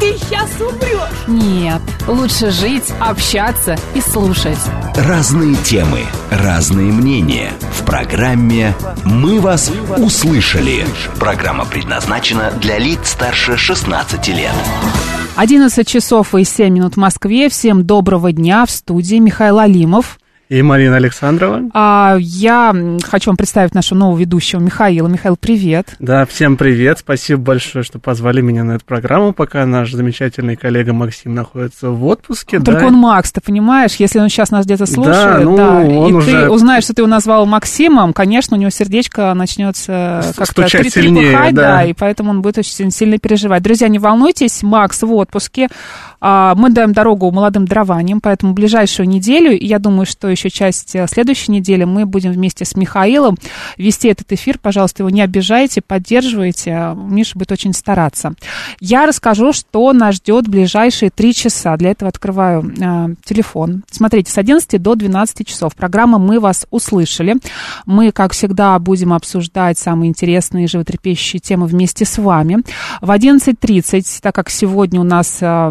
ты сейчас умрешь. Нет, лучше жить, общаться и слушать. Разные темы, разные мнения. В программе «Мы вас услышали». Программа предназначена для лиц старше 16 лет. 11 часов и 7 минут в Москве. Всем доброго дня в студии Михаил Алимов. И Марина Александрова. А, я хочу вам представить нашего нового ведущего Михаила. Михаил, привет. Да, всем привет. Спасибо большое, что позвали меня на эту программу, пока наш замечательный коллега Максим находится в отпуске. Только да. он Макс, ты понимаешь? Если он сейчас нас где-то слушает, Да, ну, да, он и уже- ты узнаешь, что ты его назвал Максимом, конечно, у него сердечко начнется как-то стучать сильнее, трепыхать, да. и поэтому он будет очень сильно переживать. Друзья, не волнуйтесь, Макс в отпуске. А, Мы даем дорогу молодым дарованиям, поэтому ближайшую неделю, я думаю, что еще часть э, следующей недели мы будем вместе с Михаилом вести этот эфир. Пожалуйста, его не обижайте, поддерживайте. Миша будет очень стараться. Я расскажу, что нас ждет ближайшие три часа. Для этого открываю э, телефон. Смотрите, с 11 до 12 часов. Программа «Мы вас услышали». Мы, как всегда, будем обсуждать самые интересные и животрепещущие темы вместе с вами. В 11.30, так как сегодня у нас э,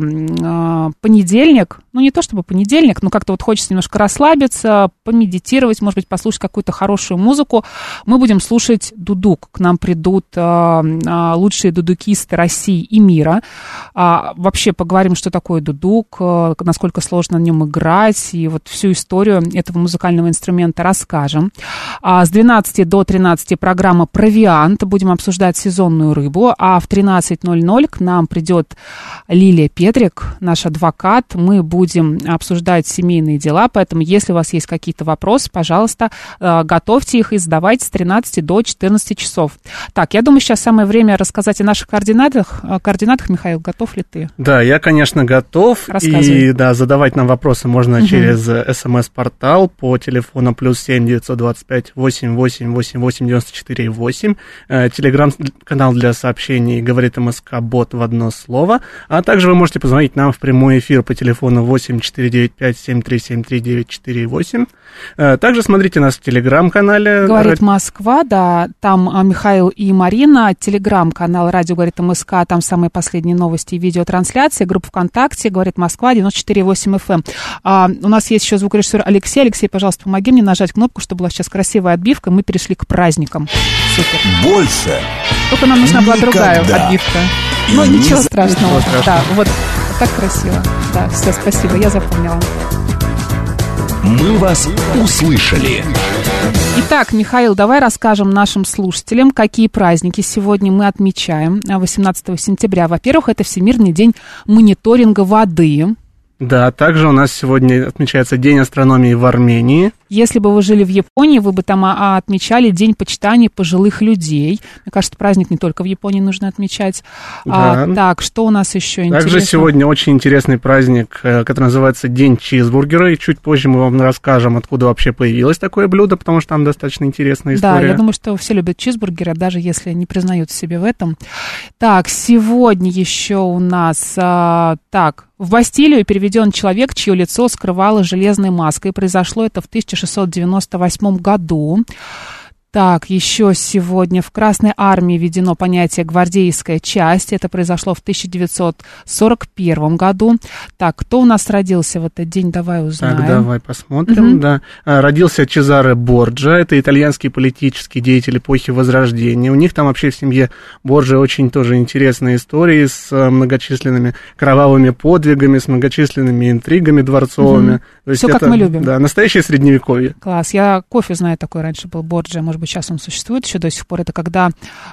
понедельник, ну не то чтобы понедельник, но как-то вот хочется немножко расслабиться, помедитировать, может быть, послушать какую-то хорошую музыку, мы будем слушать дудук. К нам придут э, лучшие дудукисты России и мира. А, вообще поговорим, что такое дудук, э, насколько сложно на нем играть, и вот всю историю этого музыкального инструмента расскажем. А с 12 до 13 программа «Провиант». Будем обсуждать сезонную рыбу. А в 13.00 к нам придет Лилия Петрик, наш адвокат. Мы будем обсуждать семейные дела, поэтому если у вас есть какие-то вопросы, пожалуйста, э, готовьте их и задавайте с 13 до 14 часов. Так, я думаю, сейчас самое время рассказать о наших координатах. Э, Координатах, Михаил, готов ли ты? Да, я, конечно, готов. Рассказывай. И да, задавать нам вопросы можно Мгм. через э, смс-портал по телефону плюс семь девятьсот двадцать пять восемь восемь восемь восемь девяносто четыре восемь. Э, Телеграм-канал для сообщений говорит МСК Бот в одно слово. А также вы можете позвонить нам в прямой эфир по телефону восемь четыре девять пять семь три семь три девять четыре восемь. Э, Также смотрите нас в телеграм-канале. Говорит Москва, да, там а, Михаил и Марина, телеграм-канал «Радио говорит МСК», там самые последние новости и видеотрансляции, группа ВКонтакте, говорит Москва, 94,8 FM. А, у нас есть еще звукорежиссер Алексей. Алексей, пожалуйста, помоги мне нажать кнопку, чтобы была сейчас красивая отбивка, мы перешли к праздникам. Супер. Больше. Только нам нужна была другая отбивка. И Ну, ни ничего страшного. Ничего страшного. Да, вот, вот так красиво. Да, все, спасибо, я запомнила. Мы вас услышали. Итак, Михаил, давай расскажем нашим слушателям, какие праздники сегодня мы отмечаем а, 18 сентября. Во-первых, это Всемирный день мониторинга воды. Да, также у нас сегодня отмечается День астрономии в Армении. Если бы вы жили в Японии, вы бы там а, а, отмечали День почитания пожилых людей. Мне кажется, праздник не только в Японии нужно отмечать. А, Да. так, что у нас еще Также интересно? сегодня очень интересный праздник, э, который называется День чизбургера, и чуть позже мы вам расскажем, откуда вообще появилось такое блюдо, потому что там достаточно интересная Да, история. я думаю, что все любят чизбургеры, даже если не признают себе в этом. Так, сегодня еще у нас... а, так, в Бастилию переведен человек, чье лицо скрывало железной маской. Произошло это в 1698 году. Так, еще сегодня в Красной Армии введено понятие «гвардейская часть». Это произошло в 1941 году. Так, кто у нас родился в этот день? Давай узнаем. Так, давай посмотрим. Мгм. Да. А, Родился Чезаре Борджа, это итальянский политический деятель эпохи Возрождения. У них там вообще в семье Борджа очень тоже интересные истории с э, многочисленными кровавыми подвигами, с многочисленными интригами дворцовыми. Есть Всё, как мы любим. Да, настоящее средневековье. Класс. Я кофе знаю такой раньше был Борджи, может быть, сейчас он существует еще до сих пор. Это когда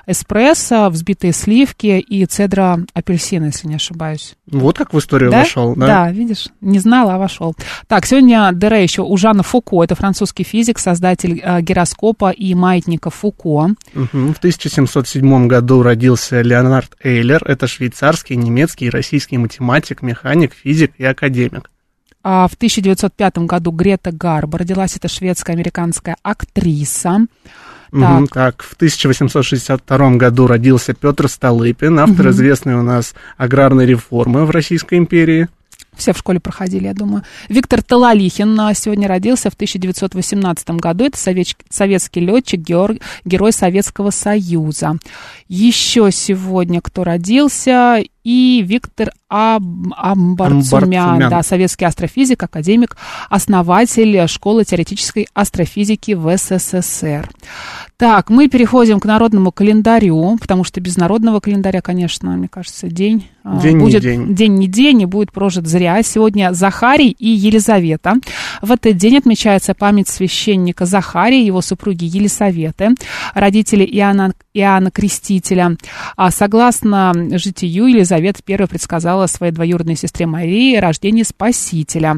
эспрессо, взбитые сливки и цедра апельсина, если не ошибаюсь. Вот как в историю да? вошел, да? Да, видишь, не знала, а вошел. Так, сегодня Дере еще у Жана Фуко, это французский физик, создатель э, гироскопа и маятника Фуко. Мгм. В 1707 году родился Леонард Эйлер. Это швейцарский, немецкий и российский математик, механик, физик и академик. А в 1905 году Грета Гарбо родилась, это шведско-американская актриса. Мгм, Так, в 1862 году родился Петр Столыпин, автор известной у нас аграрной реформы в Российской империи. Все в школе проходили, я думаю. Виктор Талалихин а, сегодня родился в 1918 году. Это советский летчик, герой Советского Союза. Еще сегодня кто родился? И Виктор Аб- Амбарцумян, Амбарцумян. да, советский астрофизик, академик, основатель школы теоретической астрофизики в СССР. Так, мы переходим к народному календарю, потому что без народного календаря, конечно, мне кажется, день, а, День не будет день. день не день и будет прожит зря. Сегодня Захарий и Елизавета. В этот день отмечается память священника Захария, его супруги Елисаветы, родители Иоанна, Иоанна Крестителя. А согласно житию, Елизавета первой предсказала своей двоюродной сестре Марии рождение Спасителя.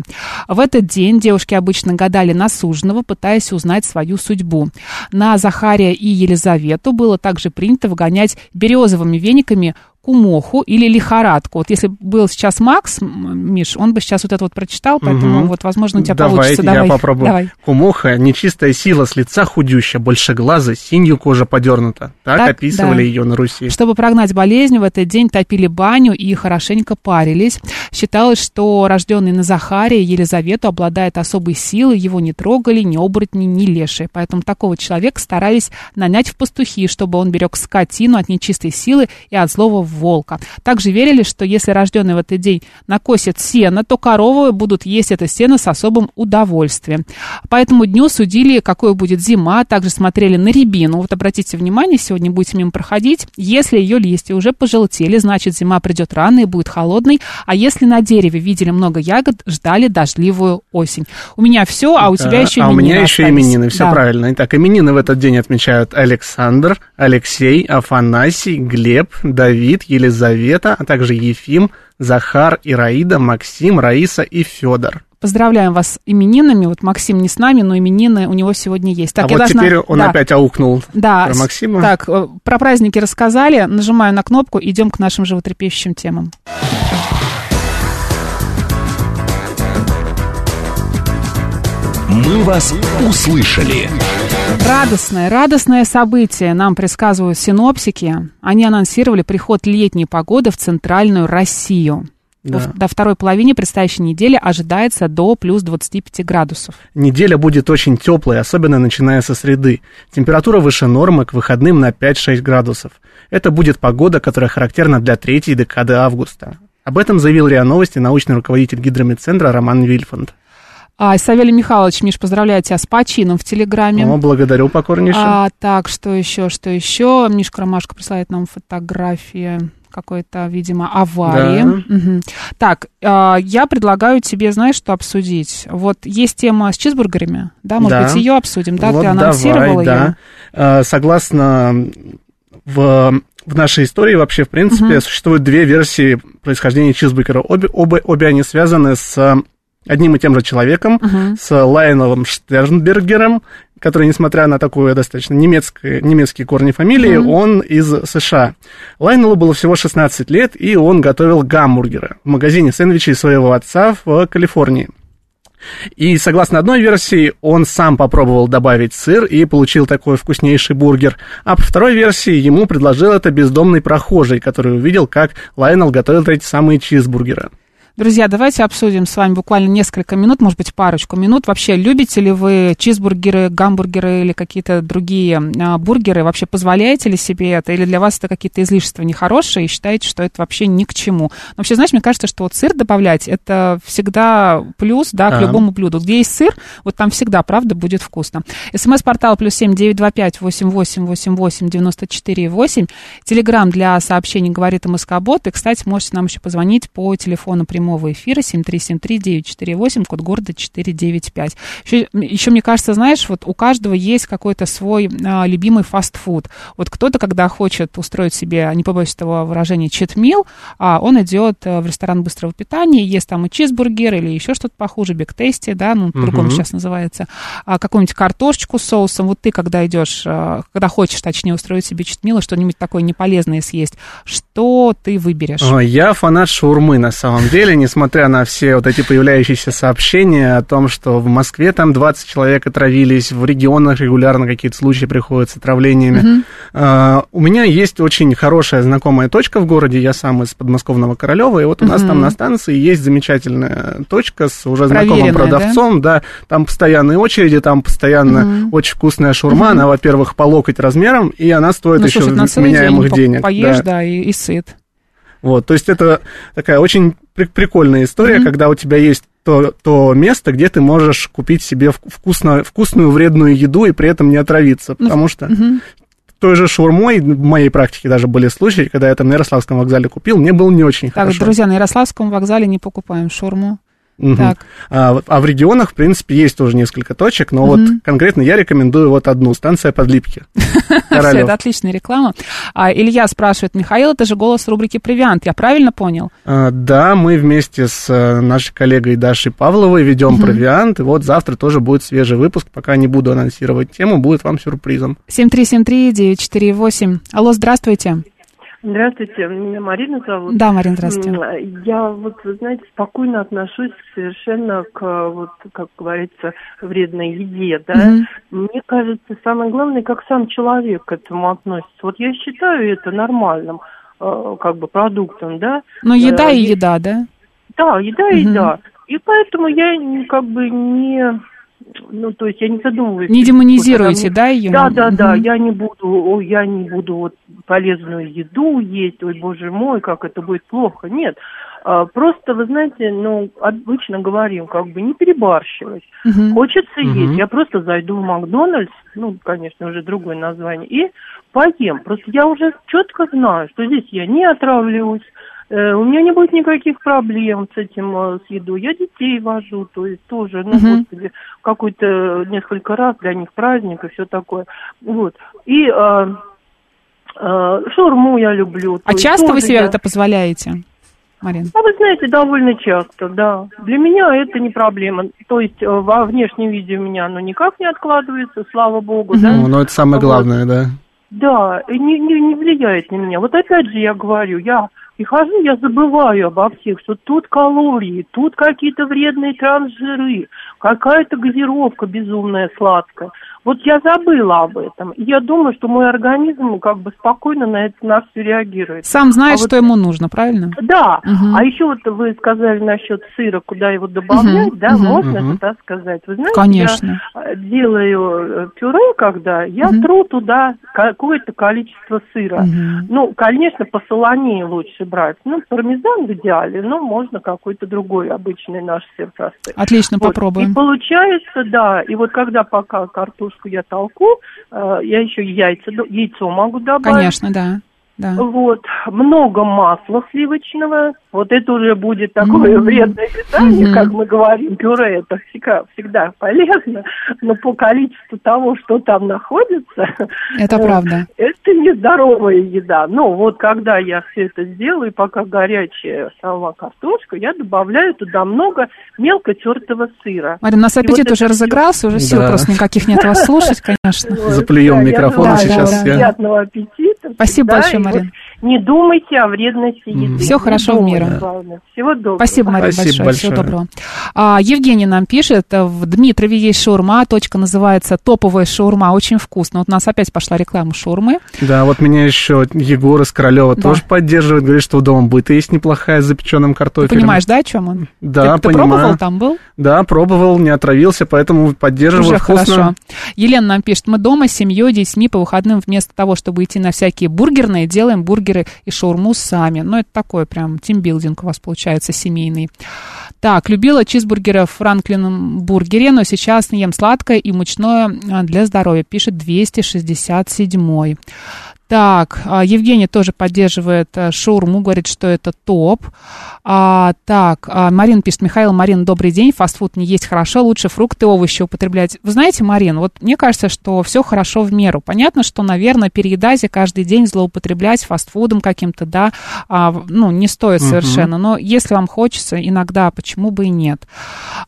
В этот день девушки обычно гадали на суженого, пытаясь узнать свою судьбу. На Захария и Елизавету было также принято выгонять березовыми вениками кумоху или лихорадку. Вот если был сейчас Макс, Миш, он бы сейчас вот это вот прочитал, поэтому Мгм. вот, возможно, у тебя Давай, получится. я Давай, попробую. давай. Кумоха, нечистая сила с лица худюща, больше глаза, синью кожа подернута. Так, Так, описывали да. ее на Руси. Чтобы прогнать болезнь, в этот день топили баню и хорошенько парились. Считалось, что рожденный на Захария и Елизавету обладает особой силой, его не трогали ни оборотни, ни леши. Поэтому такого человека старались нанять в пастухи, чтобы он берег скотину от нечистой силы и от злого волка. Также верили, что если рожденный в этот день накосит сено, то коровы будут есть это сено с особым удовольствием. По этому дню судили, какой будет зима, также смотрели на рябину. Вот обратите внимание, сегодня будете мимо проходить, если ее листья уже пожелтели, значит зима придет рано и будет холодной, а если на дереве видели много ягод, ждали дождливую осень. У меня все, а у тебя еще а именины у меня еще остались. именины, все Да. правильно. Итак, именины в этот день отмечают Александр, Алексей, Афанасий, Глеб, Давид, Елизавета, а также Ефим, Захар, Ираида, Максим, Раиса и Федор. Поздравляем вас с именинами. Вот Максим не с нами, но именины у него сегодня есть. Так, а я вот должна- теперь он да. опять аукнул Да, про Максима. Так, э, про праздники рассказали. Нажимаю на кнопку, идем к нашим животрепещущим темам. «Мы вас услышали». Радостное, радостное событие нам предсказывают синоптики. Они анонсировали приход летней погоды в центральную Россию. Да. До- До второй половины предстоящей недели ожидается до плюс 25 градусов. Неделя будет очень теплой, особенно начиная со среды. Температура выше нормы к выходным на 5-6 градусов. Это будет погода, которая характерна для третьей декады августа. Об этом заявил РИА Новости научный руководитель гидромедцентра Роман Вильфанд. А, Савелий Михайлович, Миш, поздравляю тебя с почином в Телеграме. О, благодарю покорнейше. А, так, что еще, что еще? Мишка Ромашка присылает нам фотографии какой-то, видимо, аварии. Да. Мгм. Так, а, я предлагаю тебе, знаешь, что обсудить? Вот есть тема с чизбургерами, да, может Да. быть, ее обсудим, да? Вот Ты анонсировала давай, ее? да. Э, Согласно в, в нашей истории вообще, в принципе, существуют две версии происхождения чизбургера. Обе, обе, обе они связаны с одним и тем же человеком, с Лайоновым Штернбергером, который, несмотря на такое достаточно немецкое, немецкие корни фамилии, он из США. Лайнелу было всего 16 лет, и он готовил гамбургеры в магазине сэндвичей своего отца в Калифорнии. И согласно одной версии, он сам попробовал добавить сыр и получил такой вкуснейший бургер. А по второй версии ему предложил это бездомный прохожий, который увидел, как Лайнел готовит эти самые чизбургеры. Друзья, давайте обсудим с вами буквально несколько минут, может быть, парочку минут. Вообще, любите ли вы чизбургеры, гамбургеры или какие-то другие а, бургеры? Вообще, позволяете ли себе это? Или для вас это какие-то излишества нехорошие и считаете, что это вообще ни к чему? Но вообще, знаешь, мне кажется, что вот сыр добавлять, это всегда плюс, да, к А. любому блюду. Где есть сыр, вот там всегда, правда, будет вкусно. СМС-портал плюс семь девять два пять восемь восемь восемь восемь девяносто четыре восемь. Телеграмм для сообщений говорит МСК Бот. И, кстати, можете нам еще позвонить по телефону прямого эфира 7373948, код города 495. Еще, еще, мне кажется, знаешь, вот у каждого есть какой-то свой а, любимый фастфуд. Вот кто-то, когда хочет устроить себе, не побоюсь этого выражения, читмил, а, он идет а, в ресторан быстрого питания, ест там и чизбургер или еще что-то похуже, биг-тести, да, ну, по-другому сейчас называется, а, какую-нибудь картошечку с соусом. Вот ты, когда идешь, а, когда хочешь, точнее, устроить себе читмил и что-нибудь такое неполезное съесть, что ты выберешь? О, Я фанат шаурмы, на самом деле, несмотря на все вот эти появляющиеся сообщения о том, что в Москве там 20 человек отравились, в регионах регулярно какие-то случаи приходят с отравлениями. А, у меня есть очень хорошая знакомая точка в городе, я сам из подмосковного Королева, и вот у нас там на станции есть замечательная точка с уже знакомым Проверенная, продавцом, да? там постоянные очереди, там постоянно очень вкусная шурма, она, во-первых, по локоть размером, и она стоит Ну, еще слушай, на целый меняемых день денег. поешь, да. да, и, и сыт. Вот, то есть это такая очень прикольная история, когда у тебя есть то, то место, где ты можешь купить себе вк- вкусно, вкусную вредную еду и при этом не отравиться, Ну, потому что той же шаурмой, в моей практике даже были случаи, когда я там на Ярославском вокзале купил, мне было не очень Так, хорошо. друзья, на Ярославском вокзале не покупаем шурму. Так. А, а в регионах, в принципе, есть тоже несколько точек, но вот конкретно я рекомендую вот одну, станция Подлипки. Это отличная реклама. А, Илья спрашивает, Михаил, это же голос рубрики «Провиант». Я правильно понял? А, Да, мы вместе с э, нашей коллегой Дашей Павловой ведем провиант, и вот завтра тоже будет свежий выпуск, пока не буду анонсировать тему, будет вам сюрпризом. 7373948. Алло, здравствуйте. Здравствуйте, меня Марина зовут. Да, Марин, здравствуйте. Я вот, вы знаете, спокойно отношусь совершенно к, вот, как говорится, вредной еде, да. Мгм. Мне кажется, самое главное, как сам человек к этому относится. Вот я считаю это нормальным, э, как бы, продуктом, да. Ну, еда Э, и еда, да? Да, еда и Мгм. еда. И поэтому я как бы не... Ну, то есть я не задумываюсь. Не демонизируете, да, ее? Да, да, да, я не буду, о, я не буду вот полезную еду есть, ой, боже мой, как это будет плохо. Нет, А, просто, вы знаете, ну, обычно говорим, как бы не перебарщивать. Хочется есть, я просто зайду в Макдональдс, ну, конечно, уже другое название, и поем. Просто я уже четко знаю, что здесь я не отравлюсь, у меня не будет никаких проблем с этим, э, с едой. Я детей вожу, то есть тоже, ну, Мгм. господи, какой-то несколько раз для них праздник и все такое. Вот. И э, э, шаурму я люблю. А часто вы себе я- это позволяете, Марин? а вы знаете, довольно часто, да. Для меня это не проблема. То есть э, во внешнем виде у меня оно никак не откладывается, слава богу, да. Ну, ну, это самое Вот. главное, да. Да, и не, не, не влияет на меня. Вот опять же я говорю, я прихожу, я забываю обо всех, что тут калории, тут какие-то вредные трансжиры, какая-то газировка безумная сладкая. Вот я забыла об этом. И я думаю, что мой организм как бы спокойно на это на все реагирует. Сам знает, А вот- что ему нужно, правильно? Да, Мгм. а еще вот вы сказали насчет сыра, куда его добавлять, Мгм, да, мгм. можно Мгм. это сказать. Вы знаете, Конечно. я э, делаю э, пюре, когда я Мгм. тру туда какое-то количество сыра. Мгм. Ну, конечно, посолонее лучше брать. Ну, пармезан в идеале, но можно какой-то другой обычный наш сыр простой. Отлично, Вот. попробуем. И получается, да, и вот когда пока картошку я толку, э, я еще яйца, яйцо могу добавить. Конечно, да. Да. Вот, много масла сливочного. Вот это уже будет такое Мгм. вредное питание, Мгм. как мы говорим. Пюре это всегда, всегда полезно, но по количеству того, что там находится, Это э, правда. это нездоровая еда. Но вот когда я все это сделаю, пока горячая сама картошка, я добавляю туда много мелко тертого сыра. Марин, у нас аппетит вот уже разыгрался, уже сил Да. просто никаких нет вас слушать, конечно. Заплюем микрофон сейчас. Приятного аппетита. Спасибо большое, Вот Марин. не думайте о вредности еды. Не хорошего думайте, мира. главное. Всего доброго. Спасибо, Марин, Спасибо большое. Всего большое. доброго. А, Евгений нам пишет, э, в Дмитрове есть шаурма, точка называется топовая шаурма, очень вкусно. Вот у нас опять пошла реклама шаурмы. Да, вот меня еще Егор из Королева Да. тоже поддерживает, говорит, что дома быта есть неплохая с запеченным Ты картофелем. понимаешь, да, о чем он? Да, ты, ты понимаю. пробовал там, был? Да, пробовал, не отравился, поэтому поддерживаю Уже вкусно. хорошо. Елена нам пишет, мы дома с семьей, детьми по выходным вместо того, чтобы идти на всякие бургерные, делаем бургеры и шаурму сами. Ну, это такой прям тимбилдинг у вас получается семейный. Так, любила чизбургеры в Франклином бургере, но сейчас не ем сладкое и мучное а, для здоровья, пишет 267 так, а, Евгений тоже поддерживает а, шаурму, говорит, что это топ. А, так, а, Марин пишет, Михаил, Марин, добрый день, фастфуд не есть хорошо, лучше фрукты, овощи употреблять. Вы знаете, Марин, вот мне кажется, что все хорошо в меру. Понятно, что, наверное, переедать и каждый день злоупотреблять фастфудом каким-то, да, а, ну, не стоит Мгм. совершенно. Но если вам хочется, иногда, почему бы и нет.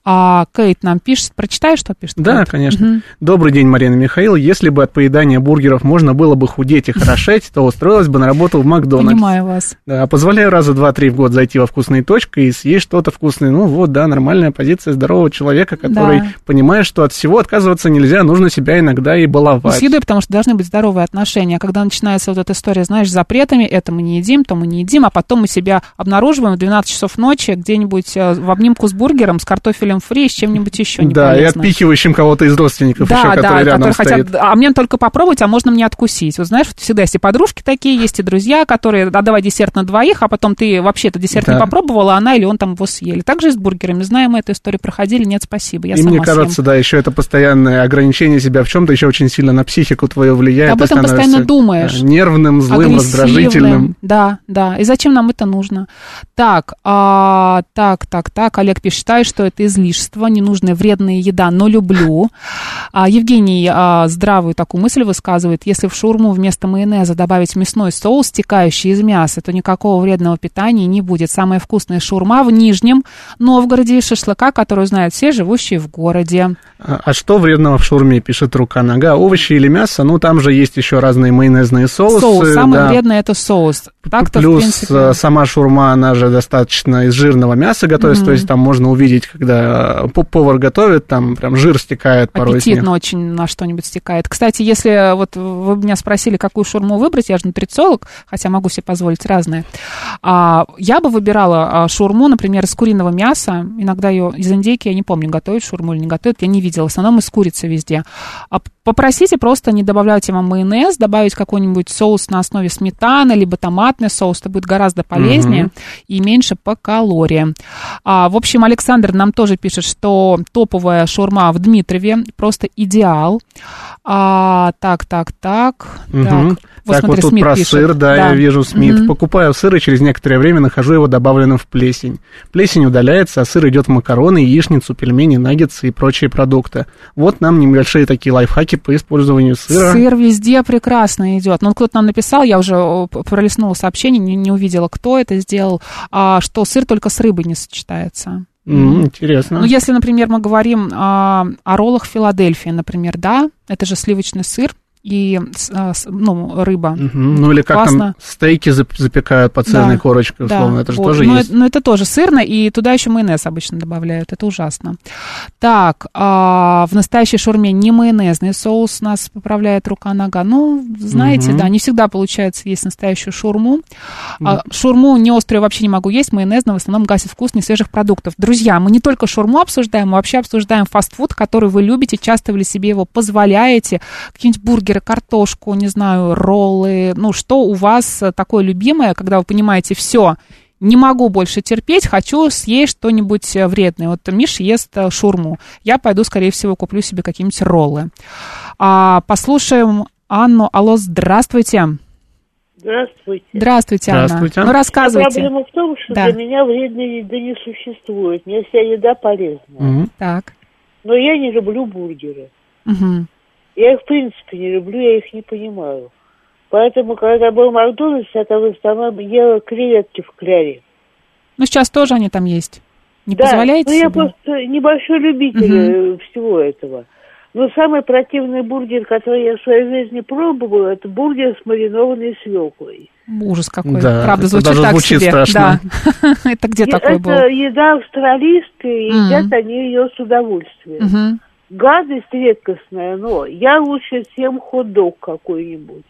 А, Кейт нам пишет, прочитаешь, что пишет? Да, Кейт? конечно. Мгм. Добрый день, Марина Михаил. Если бы от поедания бургеров можно было бы худеть и потрошить, то устроилась бы на работу в Макдональдс. Понимаю вас. Да, позволяю раза два-три в год зайти во вкусные точки и съесть что-то вкусное. Ну вот, да, нормальная позиция здорового человека, который Да. понимает, что от всего отказываться нельзя, нужно себя иногда и Ну, баловать. с едой, потому что должны быть здоровые отношения. Когда начинается вот эта история, знаешь, с запретами, это мы не едим, то мы не едим, а потом мы себя обнаруживаем в 12 часов ночи где-нибудь э, в обнимку с бургером, с картофелем фри, с чем-нибудь еще Да, и отпихивающим кого-то из родственников еще, Да, который да, рядом которые стоит. хотят, а мне только попробовать, а можно мне откусить. Вот знаешь, вот всегда есть и подружки такие, есть и друзья, которые, а давай десерт на двоих, а потом ты вообще этот десерт не Да. попробовала, а она или он там его съели. Также и с бургерами. Знаем мы эту историю, проходили, нет, спасибо, я и сама мне съем. кажется, да, еще это постоянное ограничение себя в чем-то еще очень сильно на психику твою влияет. Об этом постоянно думаешь. да, Нервным, злым, раздражительным. Да, да. И зачем нам это нужно? Так, а, так, так, так. Олег пишет, считаю, что это излишество, ненужная вредная еда, но люблю. А, Евгений а, здравую такую мысль высказывает. Если в шаурму вместо майонеза добавить мясной соус, стекающий из мяса, то никакого вредного питания не будет. Самая вкусная шаурма в Нижнем Новгороде из шашлыка, которую знают все живущие в городе. А, а что вредного в шаурме, пишет рука нога? Овощи или мясо? Ну, там же есть еще разные майонезные соусы. Соус. Самое да. вредное это соус. Так-то, Плюс принципе... э, сама шурма, она же достаточно из жирного мяса готовится, то есть там можно увидеть, когда э, повар готовит, там прям жир стекает порой аппетитно очень на что-нибудь стекает. Кстати, если вот вы меня спросили, какую шурму выбрать, я же нутрициолог, хотя могу себе позволить разные, а, я бы выбирала а, шурму, например, из куриного мяса. Иногда ее из индейки, я не помню, готовят шурму или не готовят, я не видела. В основном из курицы везде. А попросите просто не добавлять вам майонез, добавить какой-нибудь соус на основе сметаны, либо томатный соус. Это будет гораздо полезнее Мгм. и меньше по калориям. А, в общем, Александр нам тоже пишет, что топовая шаурма в Дмитрове просто идеал. А, так, так, так. Мгм. так. Вот так, смотри, вот тут Смит про пишет. сыр, да, я вижу Смит. Мгм. Покупаю сыр и через некоторое время нахожу его добавленным в плесень. Плесень удаляется, а сыр идет в макароны, яичницу, пельмени, наггетсы и прочие продукты. Вот нам небольшие такие лайфхаки по использованию сыра. Сыр везде прекрасно идет. Ну, кто-то нам написал, я уже пролистнула сообщение, не, не увидела, кто это сделал, а, что сыр только с рыбой не сочетается. М, интересно. Ну, если, например, мы говорим а, о роллах Филадельфии, например, да, это же сливочный сыр и а, ну, рыба. Мгм. Ну или как Классно. там стейки зап- запекают по цельной Да, корочке, условно, это же вот. тоже но, есть. это- но это тоже сырно, и туда еще майонез обычно добавляют, это ужасно. Так, а, в настоящей шаурме не майонезный соус нас поправляет рука-нога. Ну, знаете, Мгм. да, не всегда получается есть настоящую шаурму. А, шаурму не острую вообще не могу есть, майонезную в основном гасит вкус несвежих продуктов. Друзья, мы не только шаурму обсуждаем, мы вообще обсуждаем фастфуд, который вы любите, часто вы ли себе его позволяете, какие-нибудь бургеры, картошку, не знаю, роллы, ну, что у вас такое любимое, когда вы понимаете, все, не могу больше терпеть, хочу съесть что-нибудь вредное. Вот Миш ест э, шурму. Я пойду, скорее всего, куплю себе какие-нибудь роллы. А, послушаем Анну. Алло, здравствуйте. Здравствуйте. Здравствуйте, Здравствуйте. Анна. Ну, рассказывайте. Проблема в том, что Да. для меня вредной еды не существует. Мне вся еда полезна. Мгм. Так. Но я не люблю бургеры. Мгм. Я их в принципе не люблю, я их не понимаю. Поэтому, когда был Макдональдс, я там в основном ела креветки в кляре. Ну, сейчас тоже они там есть. Не да, позволяете ну я себе? просто небольшой любитель э, всего этого. Но самый противный бургер, который я в своей жизни пробовала, это бургер с маринованной свеклой. Ужас какой. Да, Правда, это звучит даже так звучит себе. страшно. Да. это где И такой это был? еда австралийская, и едят они ее с удовольствием. Гадость редкостная, но я лучше съем хот-дог какой-нибудь.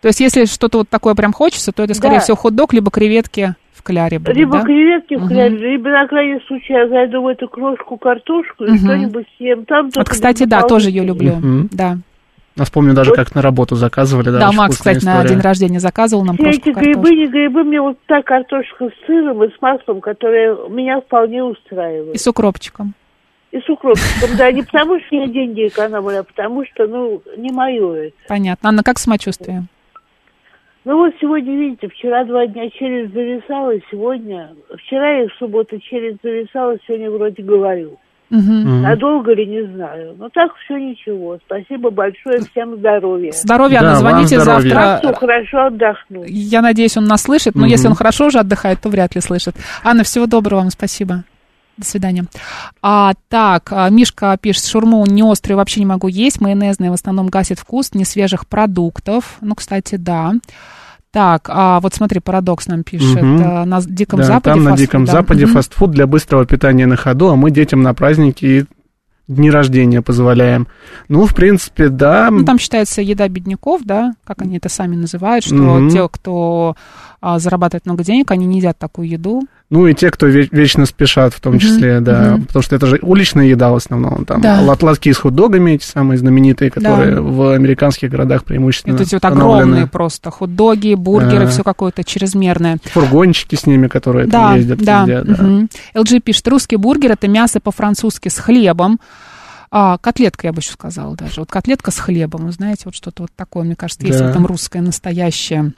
То есть, если что-то вот такое прям хочется, то это, скорее Да. всего, хот-дог, либо креветки в кляре будут, либо да? креветки в Мгм. кляре, либо на крайний случай я зайду в эту крошку картошку и Мгм. что-нибудь съем. Там Вот, кстати, да, тоже ее люблю. Мгм. Да. Я вспомню даже, Вот. как на работу заказывали. Да, Да, Макс, кстати, на история. день рождения заказывал нам Все эти грибы, картошки. не грибы, мне вот та картошка с сыром и с маслом, которая меня вполне устраивает. И с укропчиком. И с укропчиком, да, не потому что я деньги экономлю, а потому что, ну, не мое это. Понятно. Анна, как самочувствие? Ну вот сегодня, видите, вчера два дня челюсть зависала, сегодня, вчера и в субботу челюсть зависала, сегодня вроде говорю. Мгм. Надолго ли, не знаю. Но так все ничего. Спасибо большое, всем здоровья. Здоровья, Да, Анна, звоните здоровья. завтра. Все хорошо отдохнуть. Я надеюсь, он нас слышит, но Мгм. если он хорошо уже отдыхает, то вряд ли слышит. Анна, всего доброго вам, спасибо. До свидания. А, так, а, Мишка пишет, шурму не острую вообще не могу есть, майонезная в основном гасит вкус не свежих продуктов. Ну, кстати, да. Так, а вот смотри, парадокс нам пишет. А, На Диком Да, Западе там на Диком да. Западе Мгм. фастфуд для быстрого питания на ходу, а мы детям на праздники и дни рождения позволяем. Ну, в принципе, да. Ну, там считается еда бедняков, да, как они это сами называют, что Мгм. те, кто а, зарабатывает много денег, они не едят такую еду. Ну и те, кто ве- вечно спешат, в том числе, да. мгм. Потому что это же уличная еда в основном. Там Да. латки с хот-догами, эти самые знаменитые, которые в американских городах преимущественно Это эти вот огромные просто хот-доги, бургеры, Да. все какое-то чрезмерное. Фургончики с ними, которые там Да, ездят да. везде, да. мгм. LG пишет, русский бургер это мясо по-французски с хлебом. А, котлетка, я бы еще сказала даже. Вот котлетка с хлебом, вы знаете, вот что-то вот такое, мне кажется, есть Да. в этом русское настоящее.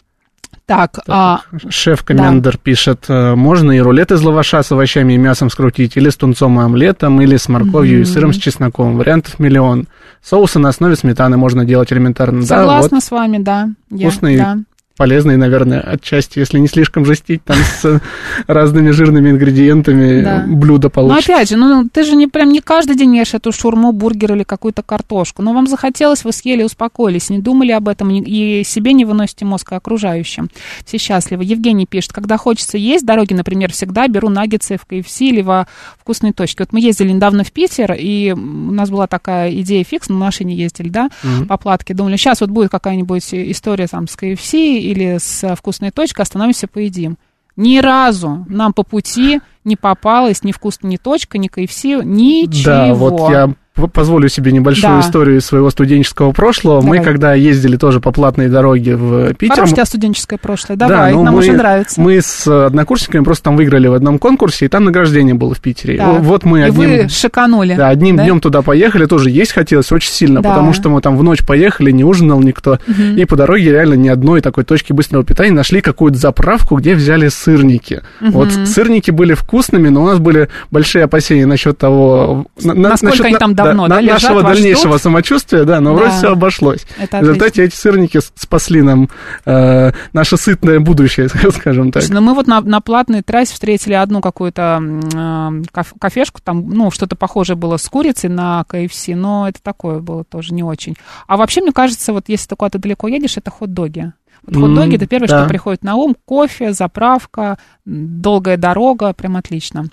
Так, а, Шеф-комендер пишет, э, можно и рулет из лаваша с овощами и мясом скрутить, или с тунцом и омлетом, или с морковью и Мгм. сыром с чесноком. Вариантов миллион. Соусы на основе сметаны можно делать элементарно. Да, согласна вот с вами, да. Я- вкусный, да. Полезный, наверное, отчасти, если не слишком жестить там с разными жирными ингредиентами, Да. блюдо получится. опять же, ну ты же не прям не каждый день ешь эту шурму, бургер или какую-то картошку. Но вам захотелось, вы съели, успокоились, не думали об этом и- себе не выносите мозг а окружающим. Все счастливы. Евгений пишет, когда хочется есть, дороги, например, всегда беру наггетсы в KFC или во вкусной точке. Вот мы ездили недавно в Питер, и у нас была такая идея фикс, мы на машине ездили, да, Мгм. по платке. Думали, сейчас вот будет какая-нибудь история там с KFC или с вкусной точкой, остановимся, поедим. Ни разу нам по пути не попалась ни вкусная ни точка, ни KFC, ничего. Да, вот я позволю себе небольшую Да. историю из своего студенческого прошлого. Мы, Давай. когда ездили тоже по платной дороге в Питер... Хорошее у мы- тебя студенческое прошлое, Да, давай, ну, нам мы, уже нравится. Мы с однокурсниками просто там выиграли в одном конкурсе, и там награждение было в Питере. Так. Вот мы И одним... вы шиканули. Да, одним да? днем туда поехали, тоже есть хотелось очень сильно, Да. потому что мы там в ночь поехали, не ужинал никто, Мгм. и по дороге реально ни одной такой точки быстрого питания нашли какую-то заправку, где взяли сырники. Мгм. Вот сырники были вкусными, но у нас были большие опасения насчет того... на- на- Насколько насчет они там давно, да, лежат, нашего дальнейшего ждут? самочувствия, да, но Да. вроде все обошлось. Это В результате эти сырники спасли нам э, наше сытное будущее, скажем так. Слушай, ну мы вот на, на платной трассе встретили одну какую-то э, каф- кафешку, там, ну, что-то похожее было с курицей на KFC, но это такое было тоже не очень. А вообще, мне кажется, вот если ты куда-то далеко едешь, это хот-доги. Вот хот-доги, это первое, да. что приходит на ум. Кофе, заправка, долгая дорога, прям отлично.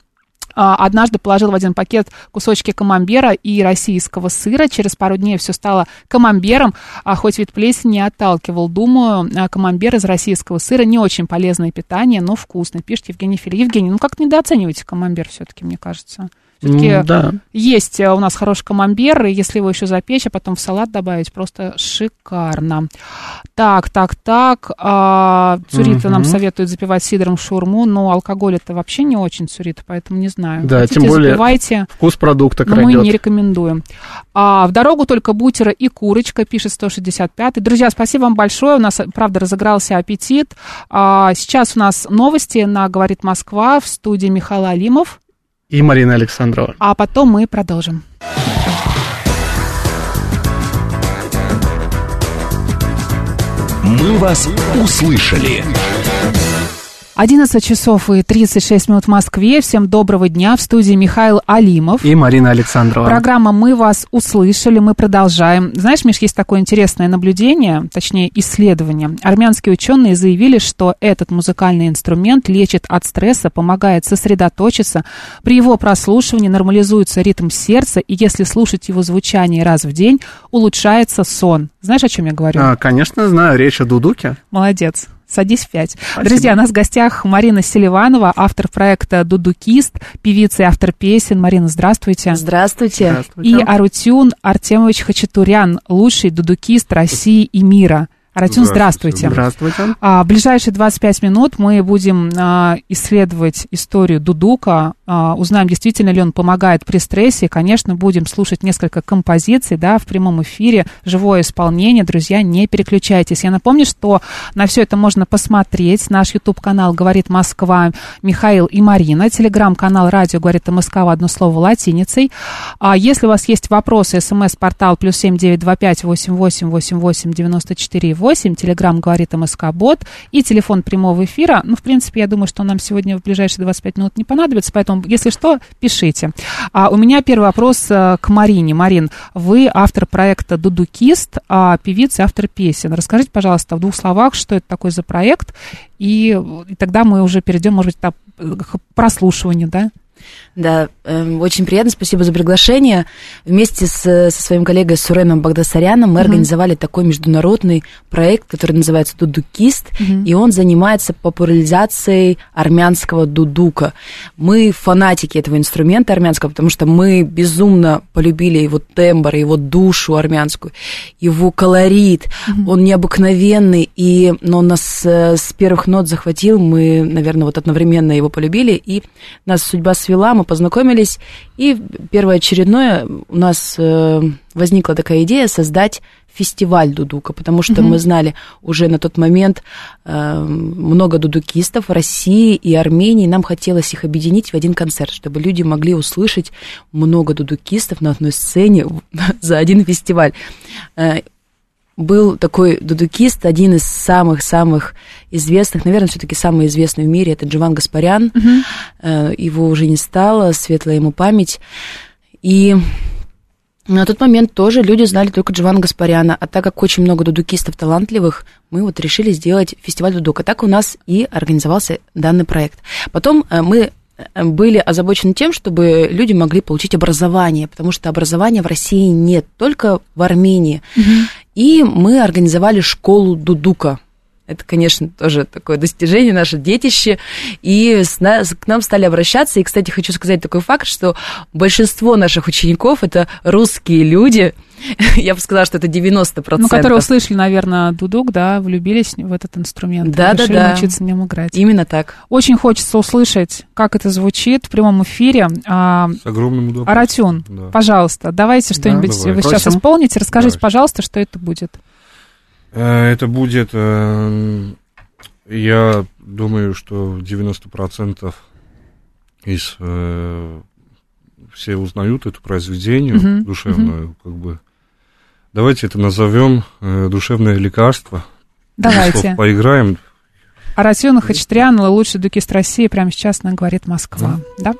А, Однажды положил в один пакет кусочки камамбера и российского сыра. Через пару дней все стало камамбером, а хоть вид плесени не отталкивал. Думаю, а, камамбер из российского сыра не очень полезное питание, но вкусно, пишет Евгений Фили. Евгений, ну как недооцениваете камамбер все-таки, мне кажется? Все-таки да. есть э, у нас хороший камамбер, и если его еще запечь, а потом в салат добавить, просто шикарно. Так, так, так. А, Цурита нам Мгм. советует запивать сидром шурму, но алкоголь это вообще не очень Цурита, поэтому не знаю. Да, Хотите, тем более запивайте. Вкус продукта Но мы крадет. не рекомендуем. А, в дорогу только бутера и курочка, пишет 165. Друзья, спасибо вам большое. У нас, правда, разыгрался аппетит. А, сейчас у нас новости на «Говорит Москва» в студии Михаил Алимов. И Марина Александрова. А потом мы продолжим. «Мы вас услышали». 11 часов и 36 минут в Москве. Всем доброго дня. В студии Михаил Алимов. И Марина Александрова. Программа «Мы вас услышали», мы продолжаем. Знаешь, Миш, есть такое интересное наблюдение, точнее исследование. Армянские ученые заявили, что этот музыкальный инструмент лечит от стресса, помогает сосредоточиться. При его прослушивании нормализуется ритм сердца, и если слушать его звучание раз в день, улучшается сон. Знаешь, о чем я говорю? А, конечно, знаю, речь о Дудуке. Молодец. Садись в пять. Спасибо. Друзья, у нас в гостях Марина Селиванова, автор проекта «Дудукист», певица и автор песен. Марина, здравствуйте. Здравствуйте. Здравствуйте. И Арутюн Артемович Хачатурян, лучший дудукист России и мира. Аратюн, здравствуйте. Здравствуйте. А, в ближайшие 25 минут мы будем а, исследовать историю Дудука, а, узнаем, действительно ли он помогает при стрессе, конечно, будем слушать несколько композиций, да, в прямом эфире, живое исполнение, друзья, не переключайтесь. Я напомню, что на все это можно посмотреть, наш YouTube-канал «Говорит Москва» Михаил и Марина, телеграм-канал «Радио говорит Москва» в одно слово латиницей. А если у вас есть вопросы, смс-портал плюс семь девять два пять восемь восемь восемь восемь девяносто четыре 9702 телеграмм говорит МСК Бот и телефон прямого эфира. Ну, в принципе, я думаю, что нам сегодня в ближайшие 25 минут не понадобится, поэтому, если что, пишите. А у меня первый вопрос э, к Марине. Марин, вы автор проекта «Дудукист», а певица и автор песен. Расскажите, пожалуйста, в двух словах, что это такой за проект, и, и тогда мы уже перейдем, может быть, к прослушиванию, да? Да, э, очень приятно, спасибо за приглашение. Вместе с, со своим коллегой Суремом Багдасаряном мы mm-hmm. организовали такой международный проект, который называется «Дудукист», mm-hmm. и он занимается популяризацией армянского дудука. Мы фанатики этого инструмента армянского, потому что мы безумно полюбили его тембр, его душу армянскую, его колорит, mm-hmm. он необыкновенный, и но нас э, с первых нот захватил, мы, наверное, вот одновременно его полюбили, и нас судьба свела, мы познакомились, и первоочередное у нас э, возникла такая идея создать фестиваль дудука, потому что mm-hmm. мы знали уже на тот момент э, много дудукистов России и Армении, нам хотелось их объединить в один концерт, чтобы люди могли услышать много дудукистов на одной сцене за один фестиваль. Э, был такой дудукист, один из самых-самых известных, наверное, все-таки самый известный в мире, это Джован Гаспарян. Uh-huh. Его уже не стало, светлая ему память. И на тот момент тоже люди знали только Джована Гаспаряна, а так как очень много дудукистов талантливых, мы вот решили сделать фестиваль дудука. Так у нас и организовался данный проект. Потом э, мы э, были озабочены тем, чтобы люди могли получить образование, потому что образования в России нет, только в Армении. Угу. И мы организовали школу Дудука. Это, конечно, тоже такое достижение, наше детище. И с нас, к нам стали обращаться. И, кстати, хочу сказать такой факт, что большинство наших учеников это русские люди. Я бы сказала, что это 90%. Ну, которые услышали, наверное, дудук, да, влюбились в этот инструмент. Да, да, да. научиться на нем играть. Именно так. Очень хочется услышать, как это звучит в прямом эфире. А, С огромным удовольствием. Аратюн, да. пожалуйста, давайте что-нибудь да, вы сейчас исполните. Расскажите, Давай. пожалуйста, что это будет. Э, это будет, э, я думаю, что 90% из э, все узнают это произведение uh-huh, душевное, uh-huh. как бы. Давайте это назовем душевное лекарство. Давайте. Поиграем. Аратион Хачатрян, лучший дукист России, прямо сейчас нам говорит Москва. Да? да?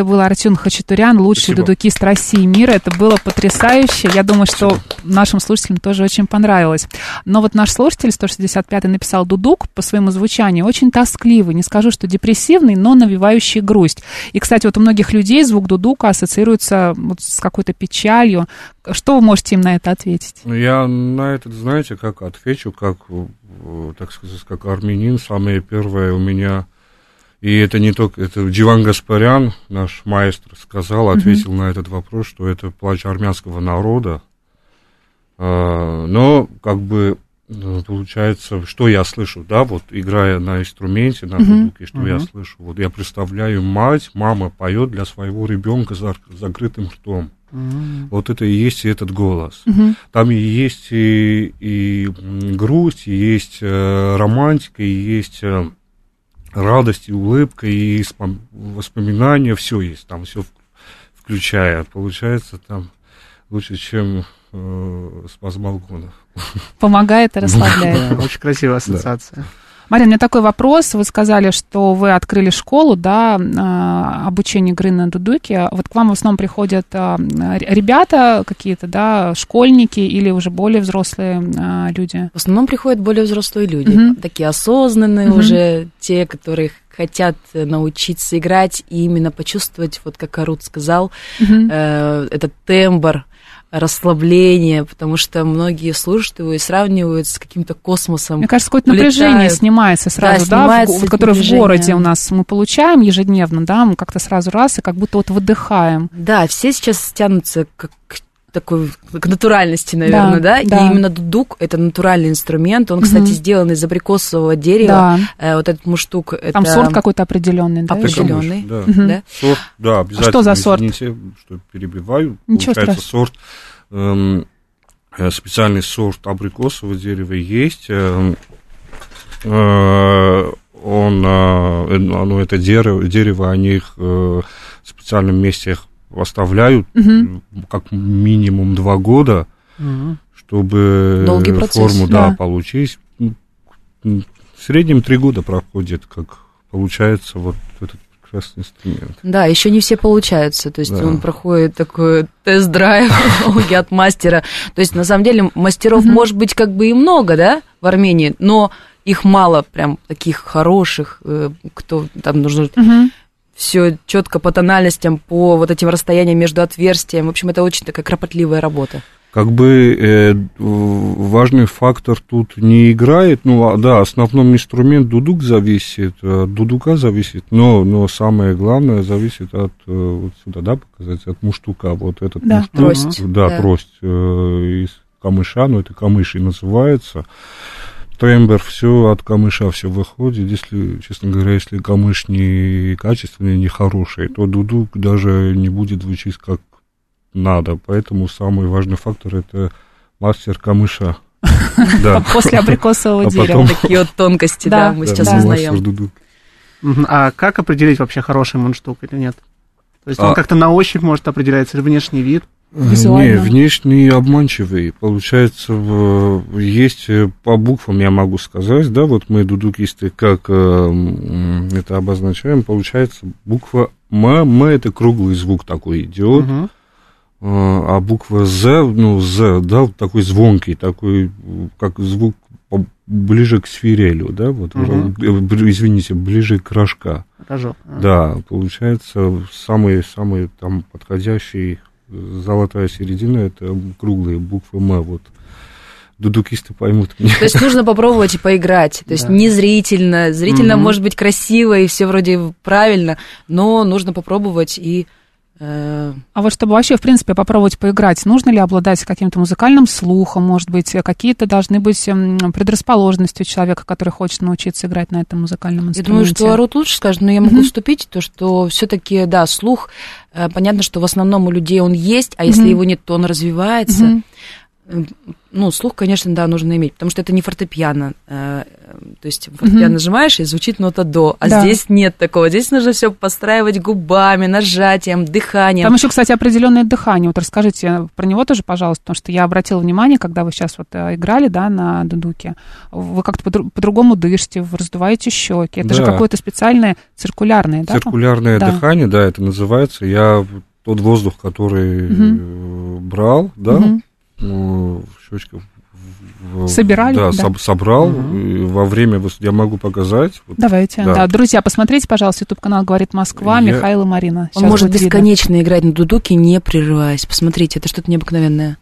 это был Артюн Хачатурян, лучший Спасибо. дудукист России и мира. Это было потрясающе. Я думаю, что нашим слушателям тоже очень понравилось. Но вот наш слушатель 165 написал дудук по своему звучанию очень тоскливый. Не скажу, что депрессивный, но навевающий грусть. И, кстати, вот у многих людей звук дудука ассоциируется вот с какой-то печалью. Что вы можете им на это ответить? Ну, Я на это, знаете, как отвечу, как, э, так сказать, как армянин, самое первое у меня, и это не только, это Дживан Гаспарян, наш маэстро, сказал, ответил на этот вопрос, что это плач армянского народа, А, но, как бы, э, получается, что я слышу, да, вот, играя на инструменте, на дудуке, что я слышу, вот, я представляю мать, мама поет для своего ребенка с закрытым ртом. Вот это и есть этот голос. Там и есть и, и грусть, и есть э, романтика, и есть э, радость, и улыбка, и спом- воспоминания, все есть, там все включая. Получается там лучше, чем э, с балкона. Помогает и расслабляет. Очень красивая ассоциация. Марина, у меня такой вопрос. Вы сказали, что вы открыли школу, да, а, обучение игры на дудуке. Вот к вам в основном приходят а, ребята какие-то, да, школьники или уже более взрослые а, люди? В основном приходят более взрослые люди, Мгм. такие осознанные Мгм. уже, те, которые хотят научиться играть и именно почувствовать, вот как Арут сказал, Мгм. э, этот тембр, расслабление, потому что многие слушают его и сравнивают с каким-то космосом. Мне кажется, какое-то напряжение снимается сразу, да, в снимается го- это которое в городе у нас мы получаем ежедневно, да, мы как-то сразу раз и как будто вот выдыхаем. Да, все сейчас тянутся к, к такой к натуральности, наверное, Да, да, да. И именно дудук это натуральный инструмент. Он, Мгм. кстати, сделан из абрикосового дерева. Да. Э, вот этот муштук. Там это... сорт какой-то определенный, да? Определенный. Да. Мгм. Да? Сорт, да, обязательно. что за сорт? Извините, что перебиваю. Ничего Получается, страшного. сорт, эм, э, специальный сорт абрикосового дерева есть. эм, э, он, э, ну, это дерево, дерево, они их э, в специальном месте их оставляют м, как минимум два года, Мгм. чтобы Долгий процесс, форму да, да. получить. Ну, В среднем три года проходит, как получается вот этот прекрасный инструмент. Да, еще не все получаются. То есть Да. он проходит такой тест-драйв от мастера. То есть, на самом деле, мастеров Мгм. может быть как бы и много, да, в Армении, но их мало прям таких хороших, э, кто там нужно Мгм. Все четко по тональностям, по вот этим расстояниям между отверстием. В общем, это очень такая кропотливая работа. Как бы э, важный фактор тут не играет, ну а, да, основном инструмент дудук зависит, э, от дудука зависит, но, но самое главное зависит от, э, вот сюда, да, показать, от муштука, вот этот Да, муштук, трость. да, Да. трость э, из камыша, ну это камыш и называется, тембр, все от камыша все выходит, если, честно говоря, если камыш не качественный, не хороший, то дудук даже не будет звучить как надо, поэтому самый важный фактор это мастер камыша. Да. После абрикосового А дерева. Такие вот тонкости, Да, мы сейчас узнаем. А как определить вообще хороший мундштук или нет? То есть А- он как-то на ощупь может определяться, или внешний вид? Визуально. Не, внешний обманчивый. Получается, есть э, по буквам, я могу сказать, да, вот мы дудукисты, как э, это обозначаем, получается буква М, М это круглый звук такой идет, Мгм. а буква З, ну, З, да, такой звонкий, такой, э, как звук ближе к свирелю, да, вот, э, б- извините, ближе к рожка. Рожок. Да, получается, самый, самый там подходящий э, золотая середина это круглые буквы М. Вот дудукисты поймут меня. То есть нужно попробовать и поиграть. То есть Да. не зрительно. Зрительно Мгм. может быть красиво и все вроде правильно, но нужно попробовать и А вот чтобы вообще, в принципе, попробовать поиграть, нужно ли обладать каким-то музыкальным слухом, может быть, какие-то должны быть предрасположенности у человека, который хочет научиться играть на этом музыкальном Я инструменте? думаю, что Арут лучше скажет, но я могу Мгм. вступить, то что все-таки, да, слух, э, понятно, что в основном у людей он есть, а если Мгм. его нет, то он развивается. Мгм. Ну, слух, конечно, да, нужно иметь, потому что это не фортепиано. э, То есть фортепиано нажимаешь, и звучит нота до. А Да. здесь нет такого. Здесь нужно все подстраивать губами, нажатием, дыханием. Там еще, кстати, определенное дыхание. Вот расскажите про него тоже, пожалуйста, потому что я обратила внимание, когда вы сейчас вот э, играли, да, на дудуке, вы как-то подру- по-другому дышите, вы раздуваете щеки. Это же Да. какое-то специальное циркулярное, да? Циркулярное Да. дыхание, да, это называется. Я тот воздух, который э, брал, да, Мгм. Ну, в- Собирали, Да, да. соб- собрал. и во время, я могу показать. Вот, Давайте. Да. Да. друзья, посмотрите, пожалуйста, YouTube канал «Говорит Москва», Я- Михаил и Марина. Он Щас может видно. бесконечно играть на дудуке, не прерываясь. Посмотрите, это что-то необыкновенное.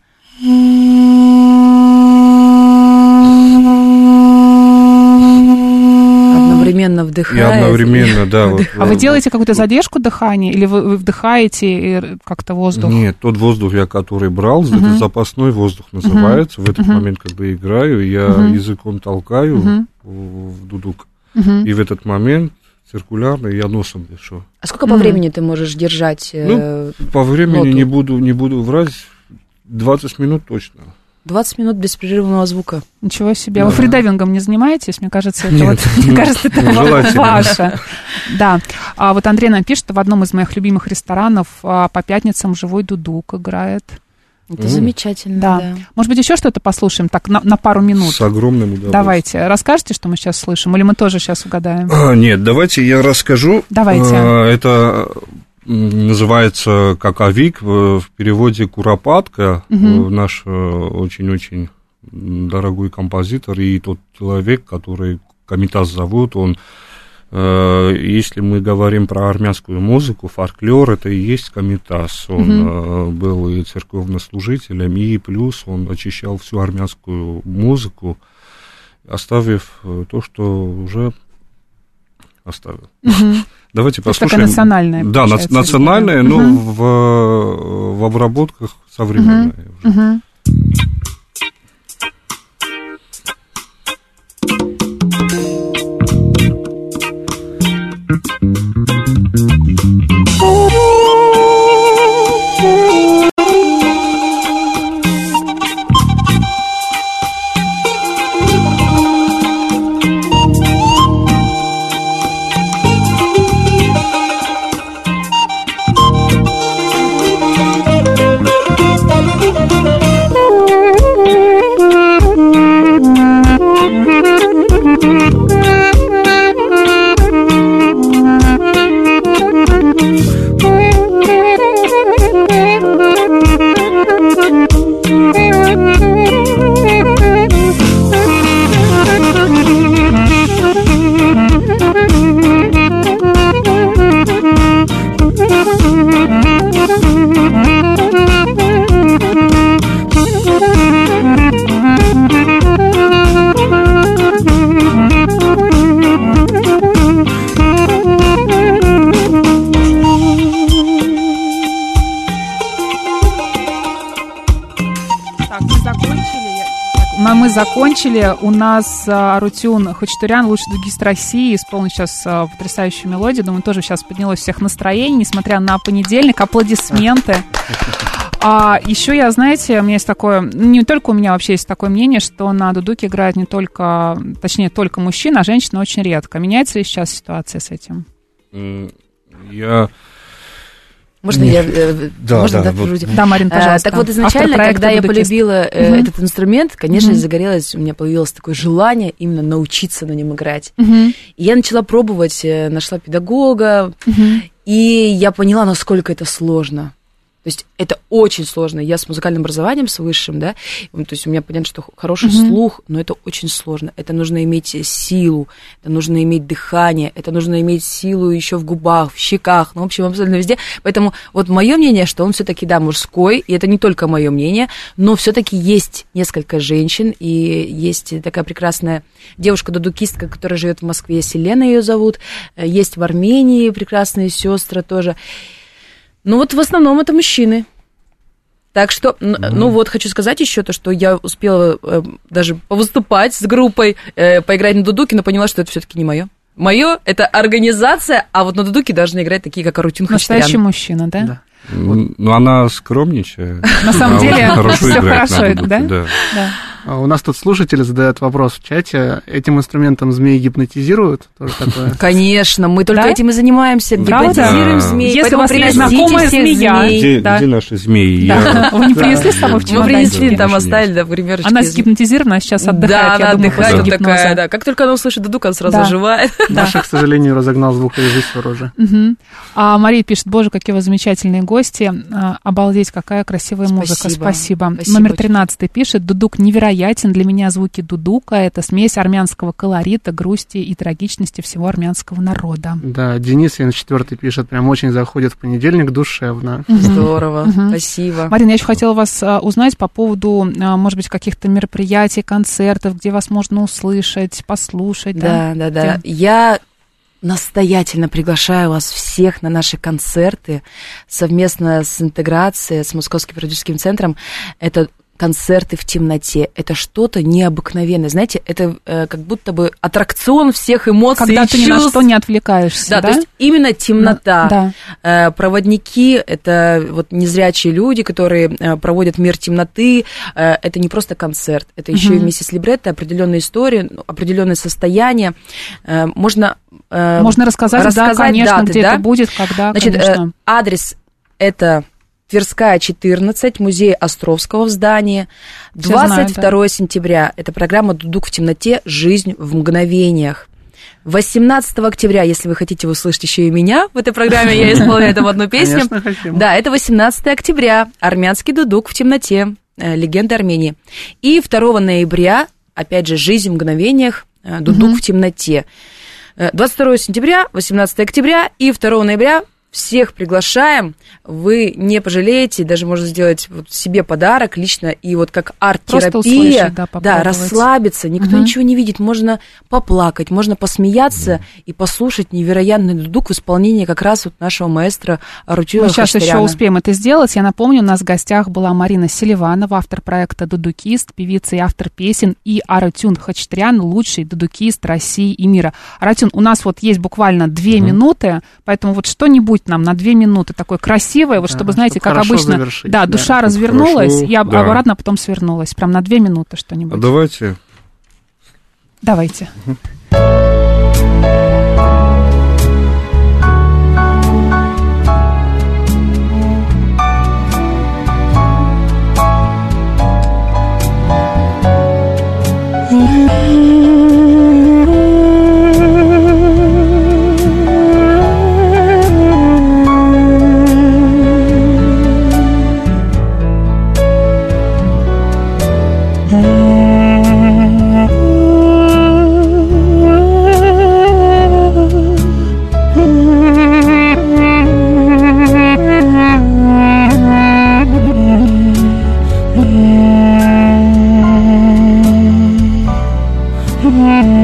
Одновременно вдыхает. И одновременно, да. вот, А вы вот. делаете какую-то задержку дыхания или вы, вы вдыхаете и как-то воздух? Нет, тот воздух, я который брал, это Мгм. запасной воздух называется. В этот Мгм. момент, когда играю, я Мгм. языком толкаю Мгм. в дудук. Мгм. И в этот момент циркулярно я носом дышу. А сколько по времени ты можешь держать? э, По времени ноту? не буду, не буду врать, 20 минут точно. 20 минут беспрерывного звука. Ничего себе. Да. Вы фридайвингом не занимаетесь? Мне кажется, это, Нет. вот, мне кажется, это ваше. Да. А вот Андрей нам пишет, что в одном из моих любимых ресторанов а, по пятницам живой дудук играет. Это М. замечательно, Да. да. Может быть, еще что-то послушаем? Так, на, на пару минут. С огромным удовольствием. Давайте. Расскажите, что мы сейчас слышим? Или мы тоже сейчас угадаем? А, нет, давайте я расскажу. Давайте. А, Это называется каковик, в в переводе куропатка. Э, Наш э, очень-очень дорогой композитор и тот человек, который Комитас зовут, он э, если мы говорим про армянскую музыку, фольклор, это и есть Комитас. Он э, был и церковнослужителем, и плюс он очищал всю армянскую музыку, оставив то, что уже оставил. Мгм. Давайте То есть послушаем. такая национальная, Да, получается, национальная, но Мгм. в, в обработках современная. уже. Мгм. Так, закончили. У нас а, Арутюн Хачатурян, лучший дугист России, исполнил сейчас а, потрясающую мелодию. Думаю, тоже сейчас поднялось всех настроение, несмотря на понедельник. Аплодисменты. А еще я, знаете, у меня есть такое, ну, не только у меня вообще есть такое мнение, что на дудуке играют не только, точнее, только мужчины, а женщины очень редко. Меняется ли сейчас ситуация с этим? Я... Можно Не- я... э, Да, можно, да, да, вот. Да, Марин, А, пожалуйста. Так вот, изначально, проекта когда я полюбила э, Мгм. этот инструмент, конечно, Мгм. загорелось, у меня появилось такое желание именно научиться на нем играть. Мгм. И я начала пробовать, э, нашла педагога, Мгм. и я поняла, насколько это сложно. То есть это очень сложно. Я с музыкальным образованием, с высшим, да, то есть у меня понятно, что хороший Мгм. слух, но это очень сложно. Это нужно иметь э, силу, это нужно иметь дыхание, это нужно иметь силу еще в губах, в щеках, ну, в общем, абсолютно везде. Поэтому вот мое мнение, что он все-таки, да, мужской, и это не только мое мнение, но все-таки есть несколько женщин, и есть такая прекрасная девушка-дудукистка, которая живет в Москве, Селена ее зовут, э, есть в Армении прекрасные сестры тоже. Ну вот в основном это мужчины. Так что, н- ну вот, хочу сказать еще то, что я успела э, даже повыступать с группой, э, поиграть на дудуке, но поняла, что это все-таки не мое. Мое это организация, а вот на дудуке должны играть такие, как Настоящий Хачатурян. мужчина, да? Да. М, Ну, она скромничает. На самом деле, очень хорошо да? А У нас тут слушатель задает вопрос в чате. Этим инструментом змеи гипнотизируют? Тоже такое. Конечно, мы только Да? этим и занимаемся. Гипнотизируем Да. змей. Если у вас есть знакомая змея, змей. Где, Да. где наши змеи? Да. Я- Вы не принесли с собой в Мы чемоданчике? принесли, там оставили, да, в гримерочке. Она сгипнотизирована, а сейчас отдыхает. Да, она отдыхает, такая, да. Как только она услышит дудук, она сразу Да. оживает. Наших, к сожалению, разогнал звукорежиссер уже. А Мария пишет, боже, какие вы замечательные гости. А, Обалдеть, какая красивая музыка. Спасибо. Номер очень. 13 пишет, Дудук невероятен. Для меня звуки Дудука – это смесь армянского колорита, грусти и трагичности всего армянского народа. Да, Денис 74 пишет, прям очень заходит в понедельник душевно. Здорово, спасибо. Марина, я еще хотела вас а, узнать по поводу, а, может быть, каких-то мероприятий, концертов, где вас можно услышать, послушать. Да, да, да. Где? Я настоятельно приглашаю вас всех на наши концерты совместно с интеграцией, с Московским продюсерским центром. Это концерты в темноте. Это что-то необыкновенное. Знаете, это э, как будто бы аттракцион всех эмоций Когда и ты ни на чувств. что не отвлекаешься, Да, да? то есть именно темнота. Да. Э, Проводники это вот незрячие люди, которые э, проводят мир темноты. Э, Это не просто концерт, это еще и Мгм. вместе с либретто определенные истории, ну, определенное состояние. Э, Можно э, Можно рассказать, да, конечно, даты, где да? это будет, когда, Значит, э, конечно. адрес это Тверская, 14, музей Островского в здании. Все знают, 22 сентября. Это программа «Дудук в темноте. Жизнь в мгновениях». 18 октября, если вы хотите услышать еще и меня в этой программе, я исполняю там одну песню. Да, это 18 октября. Армянский дудук в темноте. э, Легенда Армении. И 2 ноября, опять же, жизнь в мгновениях. э, Дудук в темноте. Э, 22 сентября, 18 октября и 2 ноября всех приглашаем. Вы не пожалеете, даже можно сделать вот себе подарок лично и вот как арт-терапия. Да, попробовать. расслабиться, никто Мгм. ничего не видит. Можно поплакать, можно посмеяться и послушать невероятный дудук в исполнении как раз вот нашего маэстро Арутюра Мы сейчас еще успеем это сделать. Я напомню, у нас в гостях была Марина Селиванова, автор проекта «Дудукист», певица и автор песен, и Аратюн Хачатрян, лучший дудукист России и мира. Аратюн, у нас вот есть буквально две минуты, поэтому вот что-нибудь нам на две минуты такое красивое, вот Да, чтобы, знаете, чтобы как обычно, завершить, да, да. душа развернулась хорошо, и об- да. обратно потом свернулась. Прям на две минуты А что-нибудь. давайте Давайте. Mm-hmm.